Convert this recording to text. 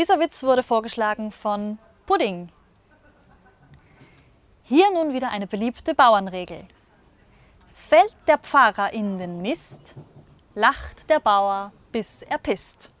Dieser Witz wurde vorgeschlagen von Pudding. Hier nun wieder eine beliebte Bauernregel. Fällt der Pfarrer in den Mist, lacht der Bauer, bis er pisst.